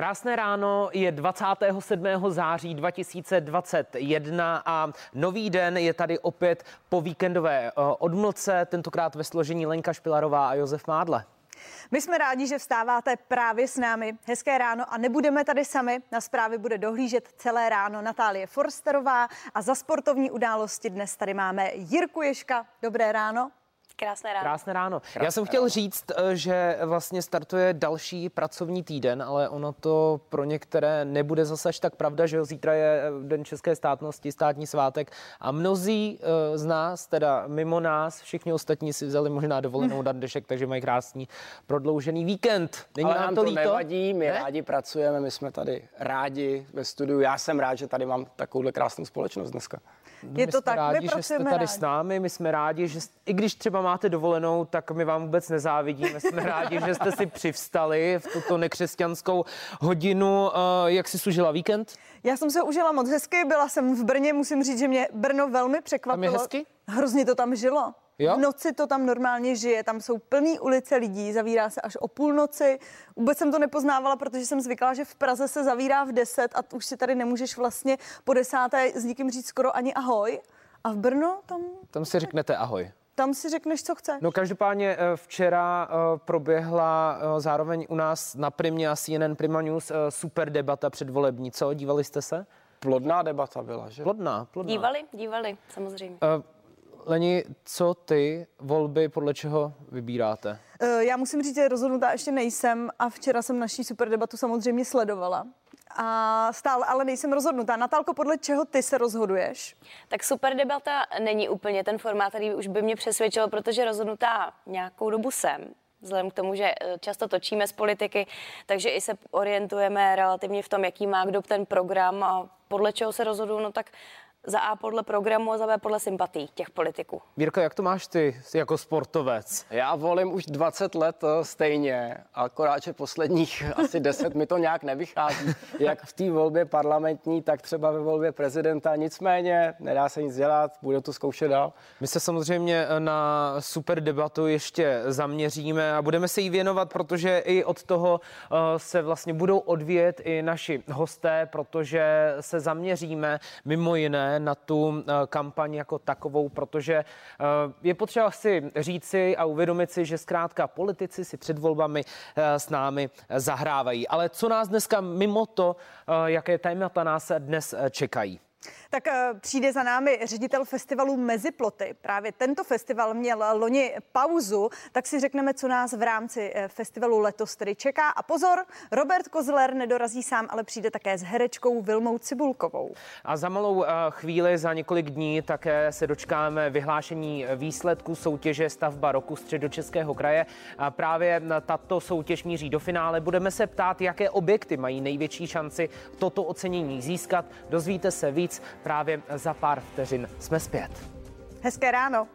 Krásné ráno je 27. září 2021 a nový den je tady opět po víkendové eh, odmlce, tentokrát ve složení Lenka Špilarová a Josef Mádle. My jsme rádi, že vstáváte právě s námi. Hezké ráno a nebudeme tady sami. Na zprávy bude dohlížet celé ráno Natálie Forsterová a za sportovní události dnes tady máme Jirku Ješka. Dobré ráno. Krásné ráno. Krásné ráno. Krásné Já jsem chtěl ráno. říct, eh, že vlastně startuje další pracovní týden, ale ono to pro některé nebude zase až tak pravda, že zítra je eh, Den české státnosti, státní svátek a mnozí eh, z nás, teda mimo nás, všichni ostatní si vzali možná dovolenou na dnešek, takže mají krásný prodloužený víkend. Není ale nám to, to líto? nevadí, my ne? rádi pracujeme, my jsme tady rádi ve studiu. Já jsem rád, že tady mám takovouhle krásnou společnost dneska. Je to tak, rádi, my že jste tady rádi. s námi, my jsme rádi, že i když třeba máte dovolenou, tak my vám vůbec nezávidíme. Jsme rádi, že jste si přivstali v tuto nekřesťanskou hodinu. Eh, jak jsi sužila víkend? Já jsem se užila moc hezky, byla jsem v Brně, musím říct, že mě Brno velmi překvapilo. Tam je hezky? Hrozně to tam žilo. Jo? V noci to tam normálně žije, tam jsou plný ulice lidí, zavírá se až o půlnoci. Vůbec jsem to nepoznávala, protože jsem zvykla, že v Praze se zavírá v 10 a už si tady nemůžeš vlastně po desáté s nikým říct skoro ani ahoj. A v Brno tam... Tam si řeknete ahoj tam si řekneš, co chce. No každopádně eh, včera eh, proběhla eh, zároveň u nás na Primě a CNN Prima News super debata předvolební. Co, dívali jste se? Plodná debata byla, že? Plodná, plodná. Dívali, dívali, samozřejmě. Uh, Leni, co ty volby podle čeho vybíráte? Já musím říct, že rozhodnutá ještě nejsem a včera jsem naší super debatu samozřejmě sledovala a stále ale nejsem rozhodnutá. Natálko, podle čeho ty se rozhoduješ? Tak super debata není úplně ten formát, který už by mě přesvědčil, protože rozhodnutá nějakou dobu jsem vzhledem k tomu, že eh, často točíme z politiky, takže i se orientujeme relativně v tom, jaký má kdo ten program a podle čeho se rozhoduju, no tak za A podle programu a za B podle sympatí těch politiků. Vírko, jak to máš ty jako sportovec? Já volím už 20 let eh, stejně, akorát, že posledních asi 10 mi to nějak nevychází, jak v té volbě parlamentní, tak třeba ve volbě prezidenta. Nicméně nedá se nic dělat, bude to zkoušet dál. My se samozřejmě eh, na super debatu ještě zaměříme a budeme se jí věnovat, protože i od toho eh, se vlastně budou odvíjet i naši hosté, protože se zaměříme mimo jiné na tu eh, kampaň jako takovou, protože eh, je potřeba si říci a uvědomit si, že zkrátka politici si před volbami eh, s námi zahrávají. Ale co nás dneska mimo to, jaké témata nás dnes čekají? Tak eh, přijde za námi ředitel festivalu Meziploty. Právě tento festival měl loni pauzu, tak si řekneme, co nás v rámci eh, festivalu letos tedy čeká. A pozor, Robert Kozler nedorazí sám, ale přijde také s herečkou Vilmou Cibulkovou. A za malou eh, chvíli, za několik dní, také se dočkáme vyhlášení výsledků soutěže stavba roku středočeského kraje. A právě tato soutěž míří do finále. Budeme se ptát, jaké objekty mají největší šanci toto ocenění získat. Dozvíte se víc Právě za pár vteřin jsme zpět. Hezké ráno.